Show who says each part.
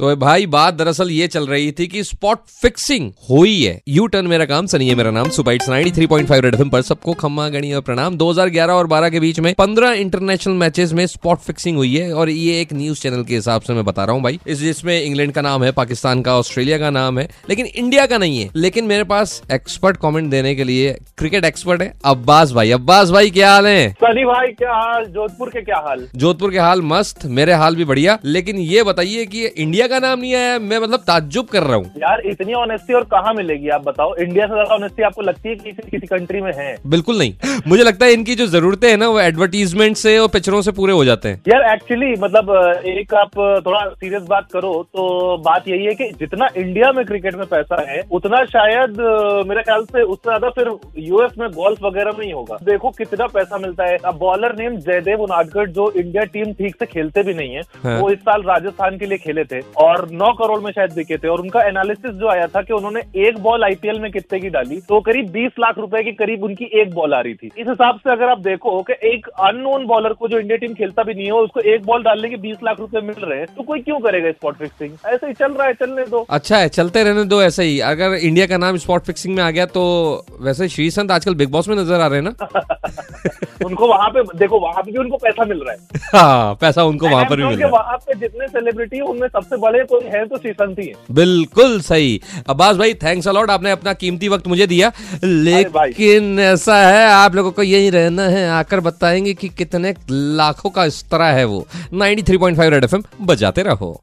Speaker 1: तो भाई बात दरअसल ये चल रही थी कि स्पॉट फिक्सिंग हुई है। यू टर्न मेरा काम सनी है मेरा नाम सुबाइट्स 93.5 रेड एफएम पर सबको खम्मा गणी और प्रणाम। 2011 और 12 के बीच में 15 इंटरनेशनल मैचेस में स्पॉट फिक्सिंग हुई है और ये एक न्यूज़ चैनल के हिसाब से मैं बता रहा हूँ भाई इस जिसमें इंग्लैंड का नाम है पाकिस्तान का ऑस्ट्रेलिया का नाम है लेकिन इंडिया का नहीं है। लेकिन मेरे पास एक्सपर्ट कॉमेंट देने के लिए क्रिकेट एक्सपर्ट है अब्बास भाई। अब्बास भाई क्या हाल है?
Speaker 2: सनी भाई क्या हाल? जोधपुर के क्या हाल?
Speaker 1: जोधपुर के हाल मस्त मेरे हाल भी बढ़िया। लेकिन ये बताइए की इंडिया का नाम नहीं आया मैं मतलब ताज्जुब कर रहा हूँ।
Speaker 2: यार इतनी ऑनेस्टी और कहाँ मिलेगी आप बताओ। इंडिया से ज़्यादा ऑनेस्टी आपको लगती है कि किसी किसी कंट्री में है?
Speaker 1: बिल्कुल नहीं। मुझे लगता है इनकी जो जरूरतें हैं ना वो एडवर्टीजमेंट से और पिक्चरों से पूरे हो जाते हैं।
Speaker 2: यार एक्चुअली मतलब एक आप थोड़ा सीरियस बात करो तो बात यही है कि जितना इंडिया में क्रिकेट में पैसा है उतना शायद मेरे ख्याल से उससे ज़्यादा फिर यूएस में गोल्फ वगैरह में ही होगा। देखो कितना पैसा मिलता है। अब बॉलर नेम जयदेव उनाडकर जो इंडिया टीम ठीक से खेलते भी नहीं है हाँ। वो इस साल राजस्थान के लिए खेले थे। और नौ करोड़ में शायद बिके थे और उनका एनालिसिस जो आया था कि उन्होंने एक बॉल आईपीएल में कितने की डाली तो करीब बीस लाख रुपए के करीब उनकी एक बॉल आ रही थी। इस हिसाब से अगर आप देखो कि एक अननोन बॉलर को जो इंडिया टीम खेलता भी नहीं है उसको एक बॉल डालने के बीस लाख रुपये मिल रहे हैं तो कोई क्यों करेगा स्पॉट फिक्सिंग ऐसे ही चल रहा है चलने दो।
Speaker 1: अच्छा है चलते रहने दो ऐसे ही। अगर इंडिया का नाम स्पॉट फिक्सिंग में आ गया तो वैसे श्री संत आजकल बिग बॉस में नज़र आ रहे हैं
Speaker 2: ना? उनको वहाँ पे देखो वहाँ पे भी उनको पैसा मिल रहा है।
Speaker 1: हाँ पैसा उनको वहाँ पर भी मिल रहा है।
Speaker 2: वहाँ पे जितने सेलिब्रिटी उनमें सबसे बड़े कोई है तो श्रीसंत ही।
Speaker 1: बिल्कुल सही। अब्बास भाई थैंक्स अलॉट आपने अपना कीमती वक्त मुझे दिया। लेकिन ऐसा है आप लोगों को यही रहना है आकर बताएँगे कि कितने लाखों का इस तरह है वो। 93.5 रेड एफएम बजाते रहो।